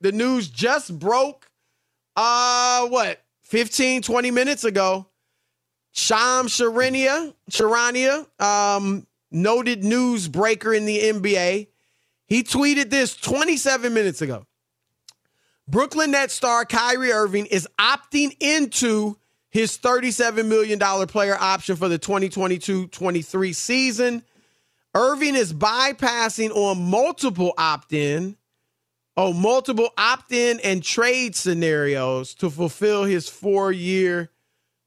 The news just broke, uh, what, 15, 20 minutes ago. Shams Charania, Charania, um, noted newsbreaker in the NBA. He tweeted this 27 minutes ago. Brooklyn Nets star Kyrie Irving is opting into his $37 million player option for the 2022 23 season. Irving is bypassing on multiple opt in oh, multiple opt in and trade scenarios to fulfill his four year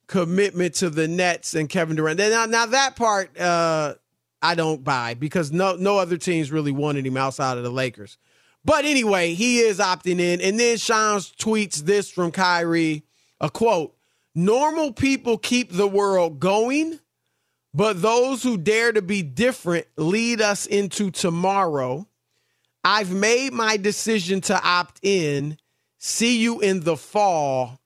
commitment to the Nets and Kevin Durant. Now, now that part uh, I don't buy because no no other teams really wanted him outside of the Lakers. But anyway, he is opting in. And then Shams tweets this from Kyrie, a quote, normal people keep the world going, but those who dare to be different lead us into tomorrow. I've made my decision to opt in. See you in the fall.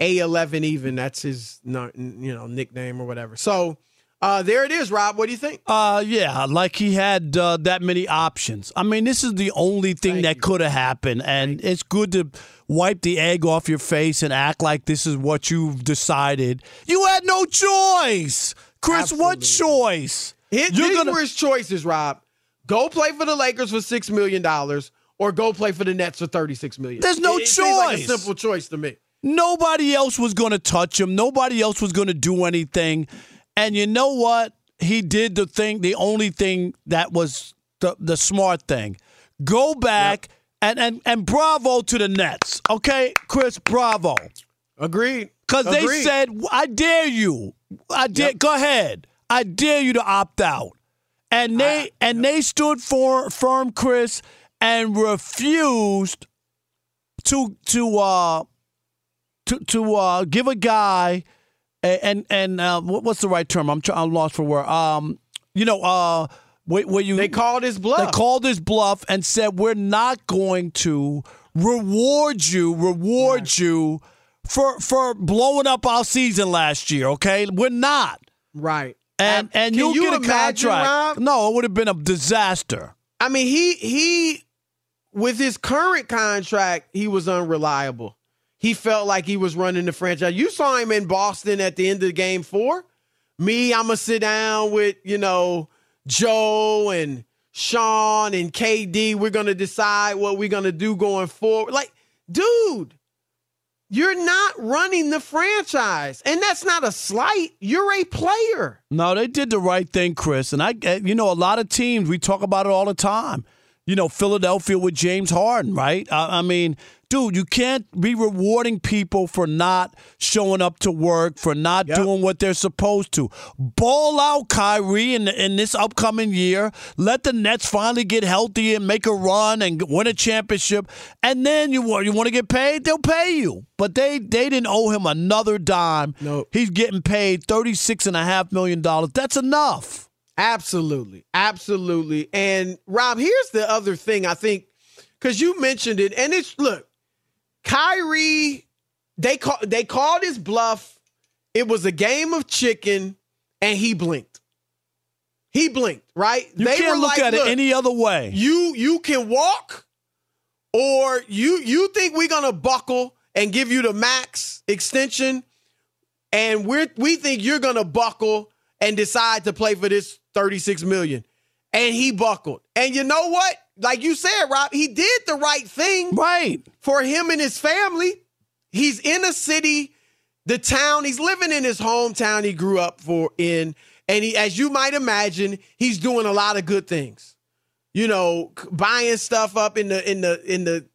A11 even. That's his you know nickname or whatever. So uh, there it is, Rob. What do you think? Uh, yeah, like he had uh, that many options. I mean, this is the only thing Thank that could have happened, and Thank it's good to wipe the egg off your face and act like this is what you've decided. You had no choice, Chris. Absolutely. What choice? His, You're these gonna... were his choices, Rob. Go play for the Lakers for six million dollars, or go play for the Nets for thirty six million. There's no it, choice. It like a simple choice to me. Nobody else was going to touch him. Nobody else was going to do anything. And you know what? He did the thing, the only thing that was the, the smart thing. Go back yep. and, and and bravo to the Nets. Okay, Chris, bravo. Agreed. Because they said, I dare you. I dare yep. go ahead. I dare you to opt out. And they I, and they stood for firm, Chris, and refused to to uh to to uh give a guy and and uh, what's the right term? I'm I'm lost for word. Um, you know, uh, where, where you they called his bluff. They called his bluff and said we're not going to reward you, reward right. you for for blowing up our season last year. Okay, we're not right. And and you'll you get a contract. Rob? No, it would have been a disaster. I mean, he he with his current contract, he was unreliable. He felt like he was running the franchise. You saw him in Boston at the end of game four. Me, I'm gonna sit down with you know Joe and Sean and KD. We're gonna decide what we're gonna do going forward. Like, dude, you're not running the franchise. And that's not a slight. You're a player. No, they did the right thing, Chris. And I eh, you know, a lot of teams, we talk about it all the time. You know, Philadelphia with James Harden, right? I, I mean, dude, you can't be rewarding people for not showing up to work, for not yep. doing what they're supposed to. Ball out, Kyrie, in, in this upcoming year. Let the Nets finally get healthy and make a run and win a championship. And then you want you want to get paid, they'll pay you. But they they didn't owe him another dime. No, he's getting paid thirty six and a half million dollars. That's enough. Absolutely, absolutely. And Rob, here's the other thing I think because you mentioned it, and it's look Kyrie, they call, they called his bluff. It was a game of chicken, and he blinked. He blinked, right? You they can't look like, at it any other way. You you can walk, or you you think we're gonna buckle and give you the max extension, and we're we think you're gonna buckle and decide to play for this 36 million. And he buckled. And you know what? Like you said, Rob, he did the right thing. Right. For him and his family. He's in a city, the town, he's living in his hometown he grew up for in. And he, as you might imagine, he's doing a lot of good things. You know, buying stuff up in the in the in the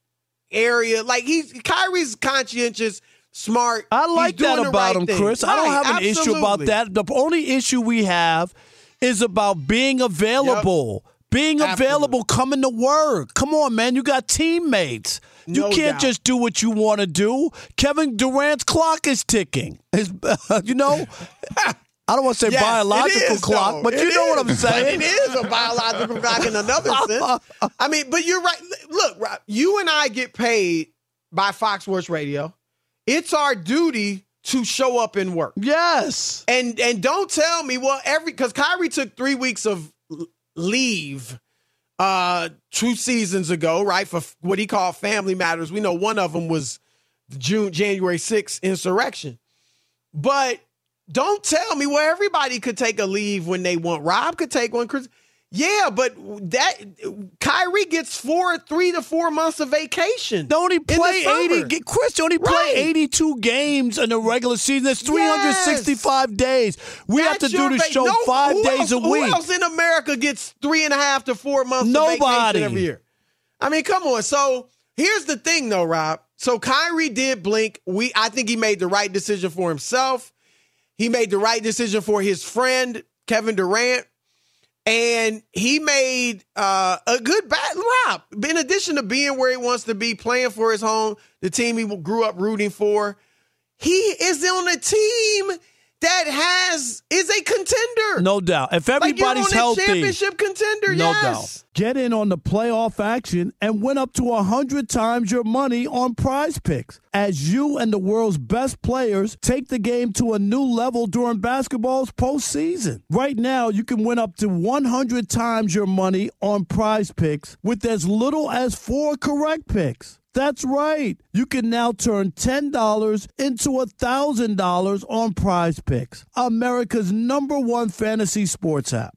area. Like he's Kyrie's conscientious, smart. I like that about right him, thing. Chris. Right, I don't have an absolutely. issue about that. The only issue we have is about being available. Yep being available, coming to work. Come on, man. You got teammates. You no can't doubt. just do what you want to do. Kevin Durant's clock is ticking. His, uh, you know, I don't want to say yes, biological is, clock, though. but it you know is. what I'm saying. It is a biological clock in another sense. I mean, but you're right. Look, you and I get paid by Fox Sports Radio. It's our duty to show up and work. Yes. And and don't tell me well every because Kyrie took three weeks of leave uh two seasons ago, right? For what he called family matters. We know one of them was the June January 6th insurrection. But don't tell me where everybody could take a leave when they want. Rob could take one. Chris yeah, but that Kyrie gets four, three to four months of vacation. Don't he play eighty? Chris, don't he play right. eighty-two games in the regular season? That's three hundred sixty-five yes. days. We That's have to do the show no, five days else, a week. Who else in America gets three and a half to four months? Nobody every year. I mean, come on. So here's the thing, though, Rob. So Kyrie did blink. We, I think he made the right decision for himself. He made the right decision for his friend Kevin Durant and he made uh, a good bat. Rob, in addition to being where he wants to be, playing for his home, the team he grew up rooting for, he is on a team that has is a contender. No doubt. If everybody's like healthy, championship contender. No yes. doubt. Get in on the playoff action and win up to hundred times your money on Prize Picks as you and the world's best players take the game to a new level during basketball's postseason. Right now, you can win up to 100 times your money on Prize Picks with as little as four correct picks. That's right. You can now turn $10 into $1,000 on prize picks, America's number one fantasy sports app.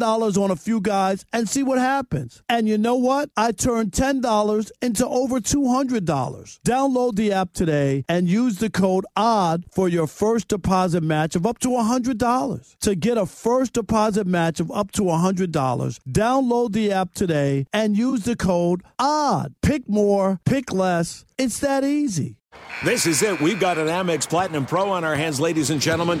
$10 on a few guys and see what happens. And you know what? I turned $10 into over $200. Download the app today and use the code ODD for your first deposit match of up to $100. To get a first deposit match of up to $100, download the app today and use the code ODD. Pick more, pick less. It's that easy. This is it. We've got an Amex Platinum Pro on our hands, ladies and gentlemen.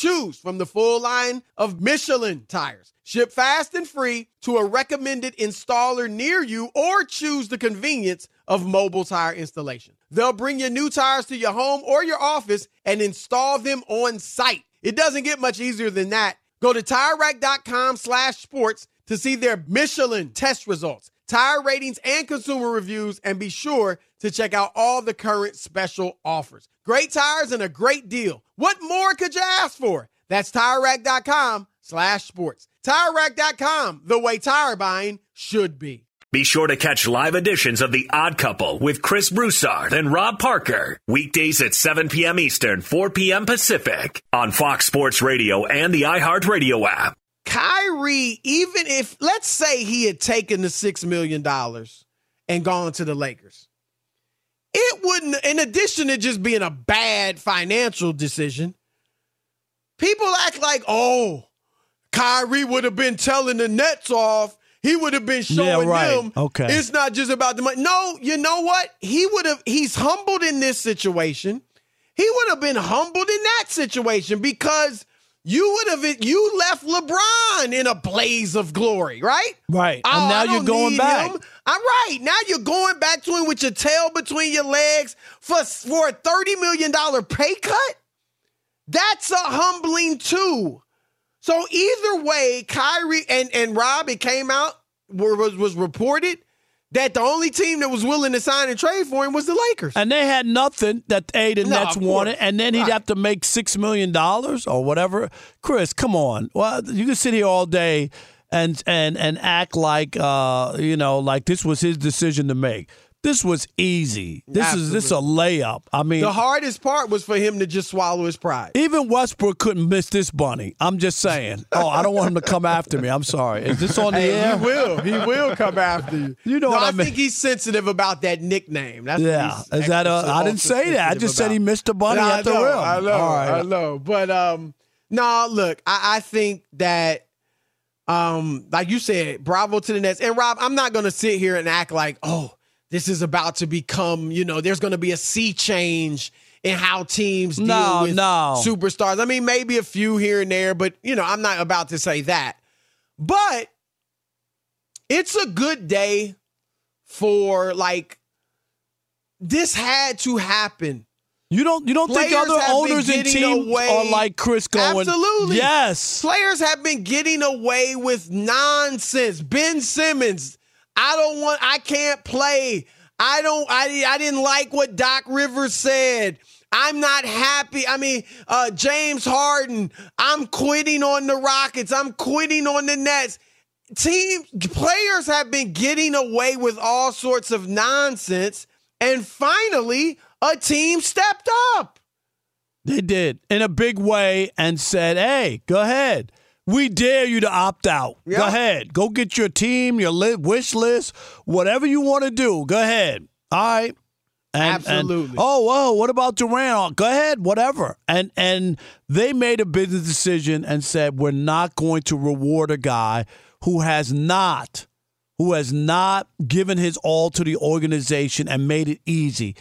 Choose from the full line of Michelin tires. Ship fast and free to a recommended installer near you or choose the convenience of mobile tire installation. They'll bring your new tires to your home or your office and install them on site. It doesn't get much easier than that. Go to TireRack.com slash sports to see their Michelin test results, tire ratings, and consumer reviews, and be sure to check out all the current special offers. Great tires and a great deal. What more could you ask for? That's TireRack.com slash sports. TireRack.com, the way tire buying should be. Be sure to catch live editions of The Odd Couple with Chris Broussard and Rob Parker. Weekdays at 7 p.m. Eastern, 4 p.m. Pacific on Fox Sports Radio and the iHeartRadio app. Kyrie, even if, let's say he had taken the $6 million and gone to the Lakers, it wouldn't, in addition to just being a bad financial decision, people act like, oh, Kyrie would have been telling the Nets off. He would have been showing Yeah, right. them Okay. it's not just about the money. No, you know what? He would have, he's humbled in this situation. He would have been humbled in that situation because you would have, you left LeBron in a blaze of glory, right? Right. Oh, and now you're going back. him. All right. Now you're going back to him with your tail between your legs for, for a $30 million pay cut? That's a humbling too. So either way, Kyrie and, and Rob, it came out, was, was reported that the only team that was willing to sign and trade for him was the Lakers. And they had nothing that A, the No, Nets wanted, and then he'd Right. have to make $6 million or whatever. Chris, come on. Well, you can sit here all day and and and act like uh, you know, like this was his decision to make. This was easy. This is this a layup. I mean, the hardest part was for him to just swallow his pride. even Westbrook couldn't miss this bunny. I'm just saying. Oh, I don't want him to come after me. I'm sorry. Is this on the Hey, air? he will. He will come after you. You know no, what I I mean. think he's sensitive about that nickname. That's Yeah. Is that a, I didn't say that. I just said he missed the bunny No, at the rim. I know. All right. I know. But um, no, look, I, I think that um, like you said, bravo to the Nets. And Rob, I'm not gonna sit here and act like, oh, this is about to become, you know, there's gonna be a sea change in how teams deal No, with no. superstars. I mean, maybe a few here and there, but you know, I'm not about to say that. But it's a good day for like this had to happen. You don't you don't think other owners and teams away- are like Chris going? Absolutely. Yes. Players have been getting away with nonsense. Ben Simmons, I don't want I can't play. I don't I I didn't like what Doc Rivers said. I'm not happy. I mean, uh, James Harden, I'm quitting on the Rockets. I'm quitting on the Nets. Team players have been getting away with all sorts of nonsense. And finally, a team stepped up. They did in a big way and said, "Hey, go ahead. We dare you to opt out. Go ahead. Go get your team, your li- wish list, whatever you want to do. Go ahead. All right." And, and- Absolutely. oh, whoa! What about Durant? Oh, go ahead, whatever. And and they made a business decision and said we're not going to reward a guy who has not, who has not given his all to the organization and made it easy.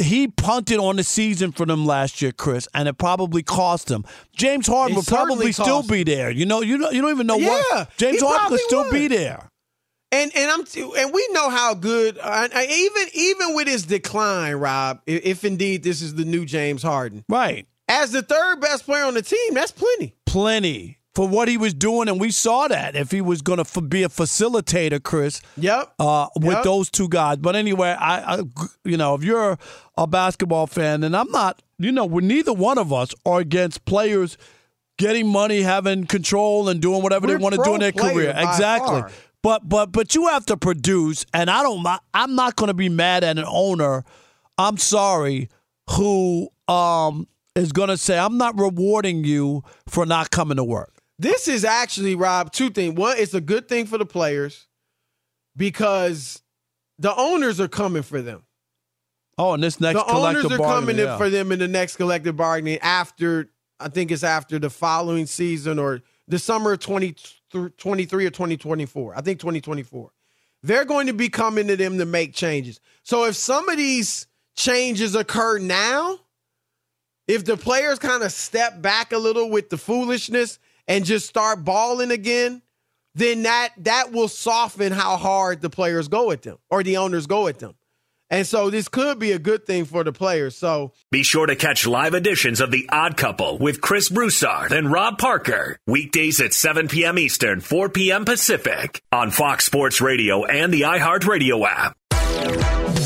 He punted on the season for them last year, Chris, and it probably cost him. James Harden It would probably still be there. You know, you don't, you don't even know Yeah, what James Harden could still would. be there. And and I'm and we know how good uh, even even with his decline, Rob. If, if indeed this is the new James Harden, Right. as the third best player on the team, that's plenty. plenty for what he was doing, and we saw that if he was going to be a facilitator, Chris. Yep. Uh, with Yep. those two guys, but anyway, I, I, you know, if you're a basketball fan, and I'm not, you know, we're neither one of us are against players getting money, having control, and doing whatever We're they want to do in their career. Exactly. far. But but but you have to produce, and I don't. I'm not going to be mad at an owner. I'm sorry, who um is going to say I'm not rewarding you for not coming to work. This is actually Rob two things. One, it's a good thing for the players because the owners are coming for them. Oh, and this next the owners are coming yeah. for them in the next collective bargaining after I think it's after the following season or the summer of 2023 or 2024. I think 2024. They're going to be coming to them to make changes. So if some of these changes occur now, if the players kind of step back a little with the foolishness and just start balling again, then that that will soften how hard the players go at them or the owners go at them. And so this could be a good thing for the players. So Be sure to catch live editions of The Odd Couple with Chris Broussard and Rob Parker. Weekdays at 7 p.m. Eastern, 4 p.m. Pacific on Fox Sports Radio and the iHeartRadio app.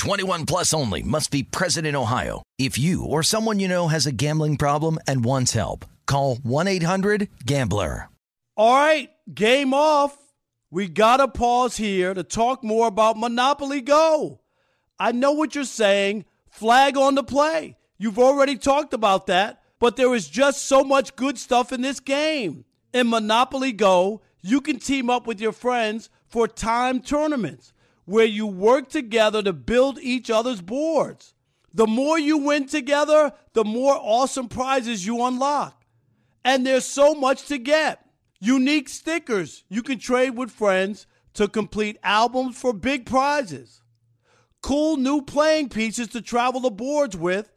21 plus only must be present in Ohio. If you or someone you know has a gambling problem and wants help, call 1-800-GAMBLER. All right, game off. We gotta pause here to talk more about Monopoly Go. I know what you're saying. Flag on the play. You've already talked about that, but there is just so much good stuff in this game. In Monopoly Go, you can team up with your friends for time tournaments where you work together to build each other's boards. The more you win together, the more awesome prizes you unlock. And there's so much to get. Unique stickers you can trade with friends to complete albums for big prizes. Cool new playing pieces to travel the boards with.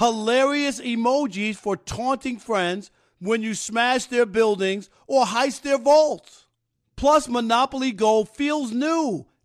Hilarious emojis for taunting friends when you smash their buildings or heist their vaults. Plus, Monopoly Go feels new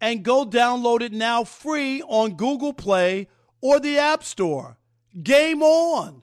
and go download it now free on Google Play or the App Store. Game on!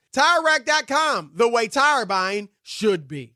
TireRack.com, the way tire buying should be.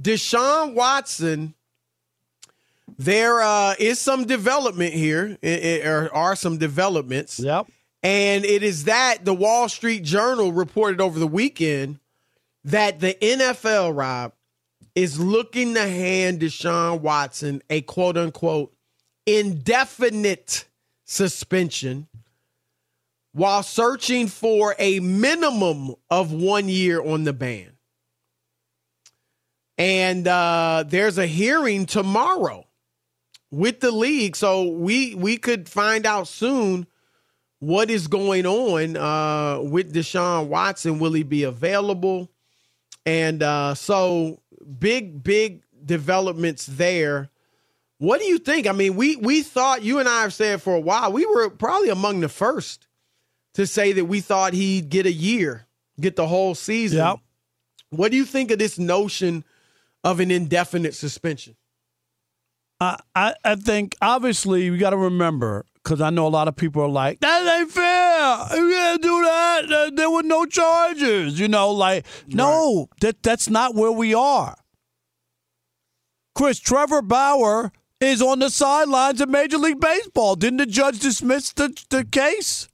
Deshaun Watson, there uh, is some development here. There are some developments. Yep. And it is that the Wall Street Journal reported over the weekend that the NFL, Rob, is looking to hand Deshaun Watson a quote unquote indefinite suspension while searching for a minimum of one year on the ban. And uh, there's a hearing tomorrow with the league, so we we could find out soon what is going on uh, with Deshaun Watson. Will he be available? And uh, so big big developments there. What do you think? I mean, we we thought you and I have said for a while we were probably among the first to say that we thought he'd get a year, get the whole season. Yep. What do you think of this notion? Of an indefinite suspension? I, I, I think obviously we got to remember because I know a lot of people are like, that ain't fair. You can't do that. There were no charges. You know, like, no, that that's not where we are. Chris, Trevor Bauer is on the sidelines of Major League Baseball. Didn't the judge dismiss the, the case?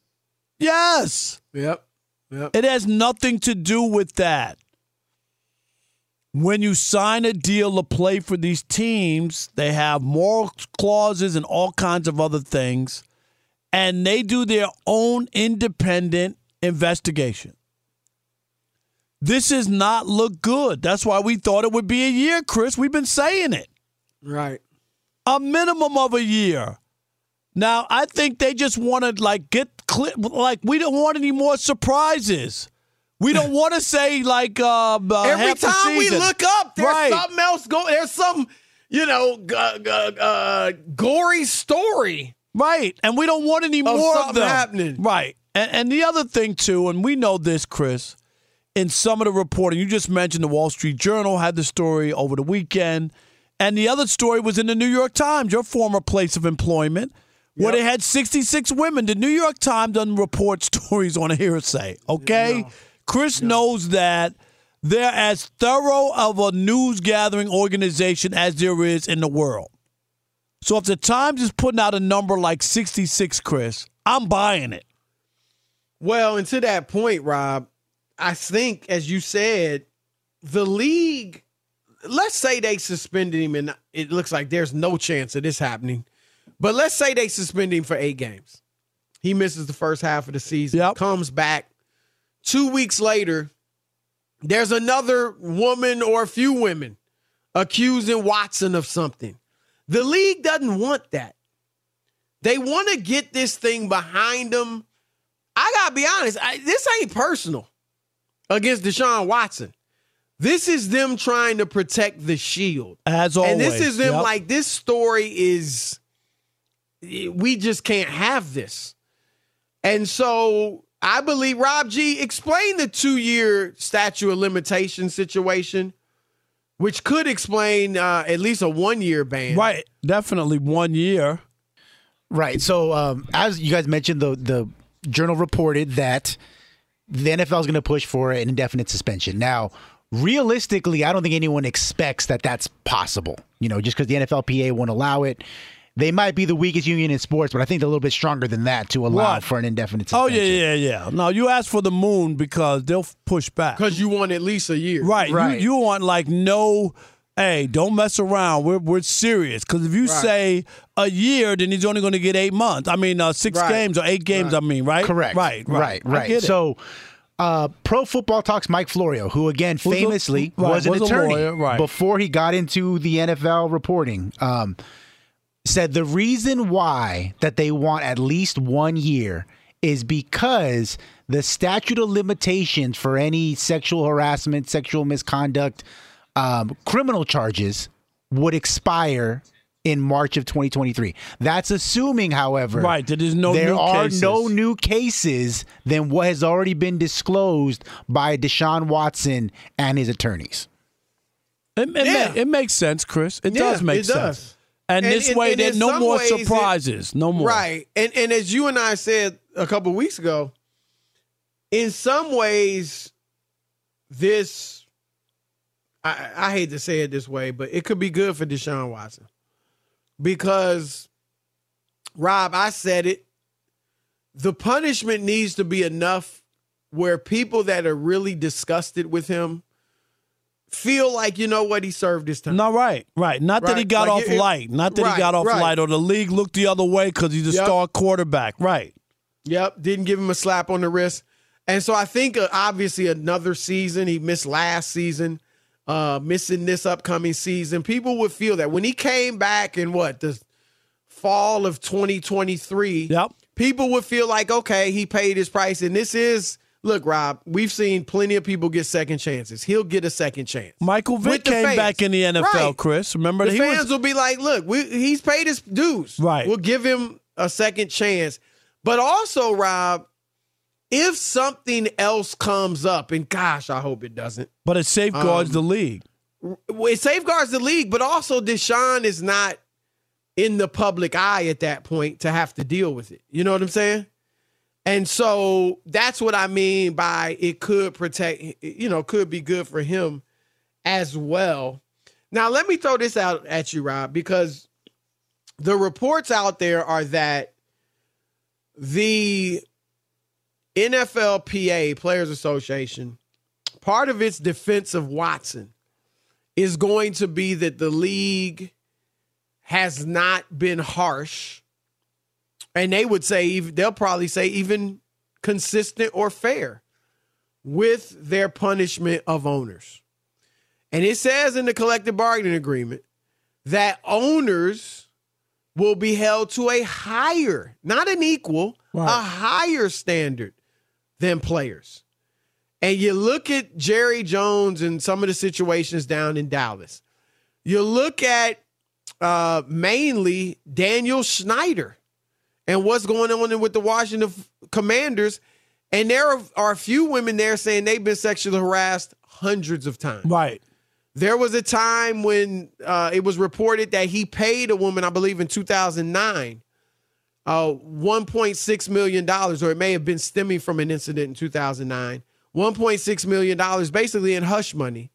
Yes. Yep. Yep. It has nothing to do with that. When you sign a deal to play for these teams, they have moral clauses and all kinds of other things, and they do their own independent investigation. This does not look good. That's why we thought it would be a year, Chris. We've been saying it. Right. A minimum of a year. Now, I think they just want to like get clear. Like we don't want any more surprises. We don't want to say like uh, uh, Every time we look up, there's Right. something else going. There's some, you know, uh, gory story. Right. And we don't want any Of more of them. happening. Right. And, and the other thing, too, and we know this, Chris, in some of the reporting, you just mentioned the Wall Street Journal had the story over the weekend. And the other story was in the New York Times, your former place of employment, where they had 66 women. The New York Times doesn't report stories on a hearsay, okay? Chris knows that they're as thorough of a news gathering organization as there is in the world. So if the Times is putting out a number like 66, Chris, I'm buying it. Well, and to that point, Rob, I think, as you said, the league, let's say they suspended him and it looks like there's no chance of this happening. But let's say they suspend him for eight games. He misses the first half of the season, yep. comes back. Two weeks later, there's another woman or a few women accusing Watson of something. The league doesn't want that. They want to get this thing behind them. I gotta be honest, I, this ain't personal against Deshaun Watson. This is them trying to protect the shield. As always. And this is them Yep. like this story is we just can't have this. And so I believe Rob G explained the two year statute of limitation situation, which could explain uh, at least a one year ban. Right. Definitely one year. Right. So, um, as you guys mentioned, the the journal reported that the NFL is going to push for an indefinite suspension. Now, realistically, I don't think anyone expects that that's possible. You know, just because the NFLPA won't allow it, they might be the weakest union in sports, but I think they're a little bit stronger than that to allow What? for an indefinite Oh, yeah, yeah, yeah. No, you ask for the moon because they'll push back. Because you want at least a year. Right. Right. You, you want like no, hey, don't mess around. We're, we're serious. Because if you Right. say a year, then he's only going to get eight months. I mean, uh, six Right. games or eight games, I mean, right? Correct. Right, right. Right. Right. So, uh, Pro Football Talks Mike Florio, who again Who's a- famously right, was an was attorney lawyer, right. before he got into the NFL reporting, um, said the reason why that they want at least one year is because the statute of limitations for any sexual harassment, sexual misconduct, um, criminal charges would expire in March of 2023. That's assuming, however, Right, that there's no there new are cases. no new cases than what has already been disclosed by Deshaun Watson and his attorneys. It, it, Yeah. ma- it makes sense, Chris. It Yeah, does make it sense. does. And, And- this and- way, there's no more ways it- surprises. no more. Right. And and as you and I said a couple weeks ago, in some ways, this I, I hate to say it this way, but it could be good for Deshaun Watson. Because Rob, I said it. The punishment needs to be enough where people that are really disgusted with him feel like you know what he served his time. No, right, right. Not that he got like off it- light. Not that right, he got off right. light, or the league looked the other way because he's a Yep. star quarterback. Right. Yep, didn't give him a slap on the wrist. And so I think uh, obviously another season, he missed last season, uh, missing this upcoming season. People would feel that when he came back in what, the fall of 2023, Yep. people would feel like, okay, he paid his price. And this is, look, Rob, we've seen plenty of people get second chances. He'll get a second chance. Michael Vick came fans. back in the NFL, Right. Chris. Remember The he fans was will be like, look, we, he's paid his dues. Right. We'll give him a second chance. But also, Rob, if something else comes up, and gosh, I hope it doesn't, but it safeguards Um, the league. it safeguards the league, but also Deshaun is not in the public eye at that point to have to deal with it. You know what I'm saying? And so that's what I mean by it could protect, you know, could be good for him as well. Now, let me throw this out at you, Rob, because the reports out there are that the NFLPA, Players Association, part of its defense of Watson is going to be that the league has not been harsh. And they would say, they'll probably say, even consistent or fair with their punishment of owners. And it says in the collective bargaining agreement that owners will be held to a higher, not an equal, right. a higher standard than players. And you look at Jerry Jones and some of the situations down in Dallas. You look at uh, mainly Daniel Snyder and what's going on with the Washington Commanders. And there are, are a few women there saying they've been sexually harassed hundreds of times. Right. There was a time when uh, it was reported that he paid a woman, I believe in 2009, uh, $1.6 million, or it may have been stemming from an incident in 2009, $1.6 million, basically in hush money.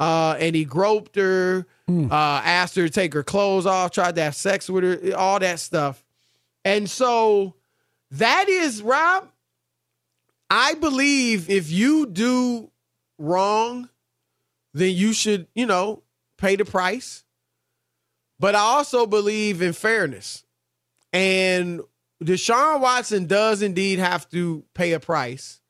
Uh, and he groped her, mm. asked her to take her clothes off, tried to have sex with her, all that stuff. And so that is, Rob, I believe if you do wrong, then you should, you know, pay the price. But I also believe in fairness. And Deshaun Watson does indeed have to pay a price,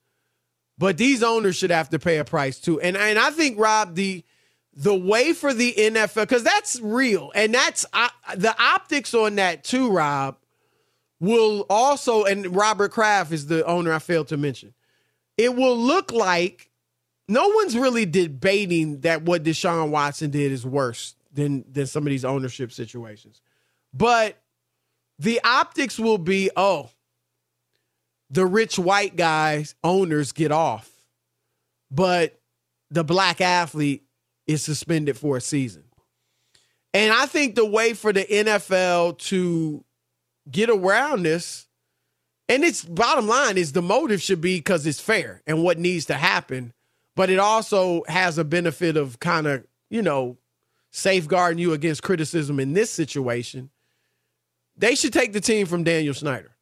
but these owners should have to pay a price too. And and I think Rob the the way for the NFL because that's real and that's uh, the optics on that too. Rob will also and Robert Kraft is the owner I failed to mention. It will look like no one's really debating that what Deshaun Watson did is worse than than some of these ownership situations. But the optics will be, oh, the rich white guys owners get off, but the black athlete is suspended for a season. And I think the way for the NFL to get around this, and its bottom line is the motive should be because it's fair and what needs to happen but it also has a benefit of kind of, you know, safeguarding you against criticism in this situation. They should take the team from Daniel Snyder.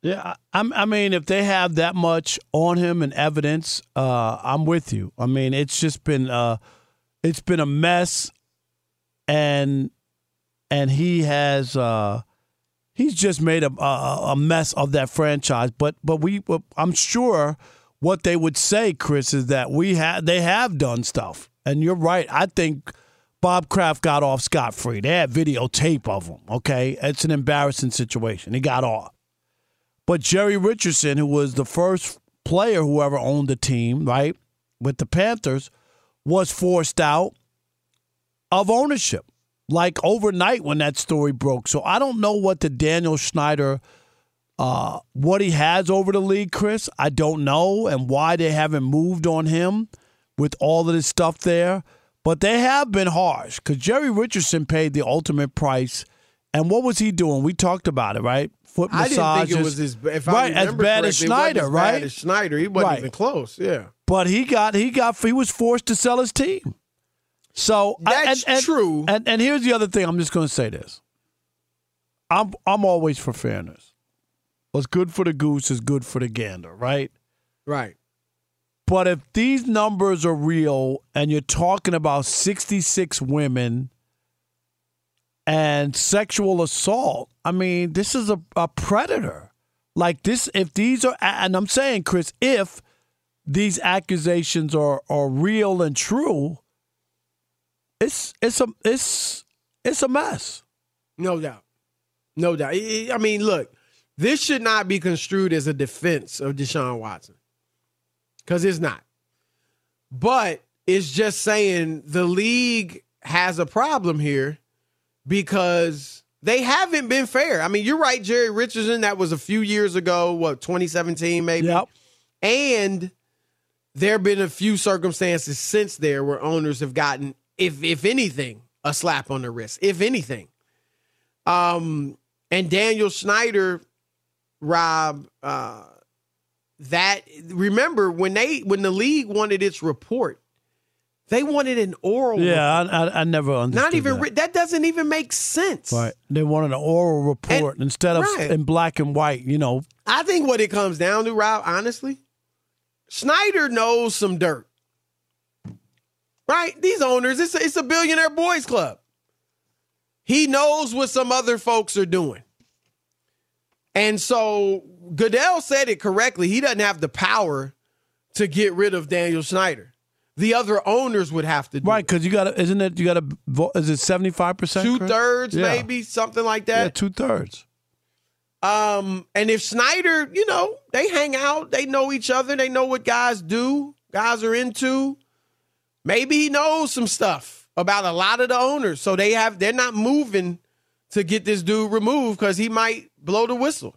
Yeah, I, I mean, if they have that much on him and evidence, uh, I'm with you. I mean, it's just been uh, it's been a mess, and and he has uh, he's just made a, a, a mess of that franchise. But but we, I'm sure what they would say, Chris, is that we have they have done stuff, and you're right. I think Bob Kraft got off scot free. They had videotape of him. Okay, it's an embarrassing situation. He got off, but Jerry Richardson, who was the first player who ever owned the team, right, with the Panthers, was forced out of ownership like overnight when that story broke. So I don't know what the Daniel Snyder uh, what he has over the league, Chris, I don't know, and why they haven't moved on him with all of this stuff there. But they have been harsh because Jerry Richardson paid the ultimate price. And what was he doing? We talked about it, right? Foot massages. I didn't think it was as, if right, as bad as as right? As Snyder, he wasn't right. even close. Yeah, but he got he got he was forced to sell his team. So that's and, and, true. And, and here's the other thing. I'm just going to say this. I'm I'm always for fairness. What's good for the goose is good for the gander, right? Right. But if these numbers are real and you're talking about 66 women and sexual assault, I mean, this is a, a predator. Like this, if these are, and I'm saying, Chris, if these accusations are, are real and true, it's it's a it's it's a mess. No doubt, no doubt. I mean, look, this should not be construed as a defense of Deshaun Watson because it's not. But it's just saying the league has a problem here because they haven't been fair. I mean, you're right, Jerry Richardson. That was a few years ago, what, 2017 maybe? Yep. And there have been a few circumstances since there where owners have gotten, if if anything, a slap on the wrist, if anything. Um, and Daniel Snyder, Rob, uh, that remember when they when the league wanted its report, they wanted an oral. Yeah, report. I, I, I never understood. not even that. that. that doesn't even make sense. Right. They wanted an oral report And- instead of right. in black and white. You know, I think what it comes down to, Rob, honestly, Snyder knows some dirt. Right? These owners, it's a, it's a billionaire boys club. He knows what some other folks are doing. And so Goodell said it correctly. He doesn't have the power to get rid of Daniel Snyder. The other owners would have to do right? Because you got to, isn't it? You got to vote. Is it seventy five percent? two thirds, maybe, something like that. Yeah, two thirds. Um, and if Snyder, you know, they hang out, they know each other, they know what guys do, guys are into. Maybe he knows some stuff about a lot of the owners, so they have they're not moving to get this dude removed because he might blow the whistle.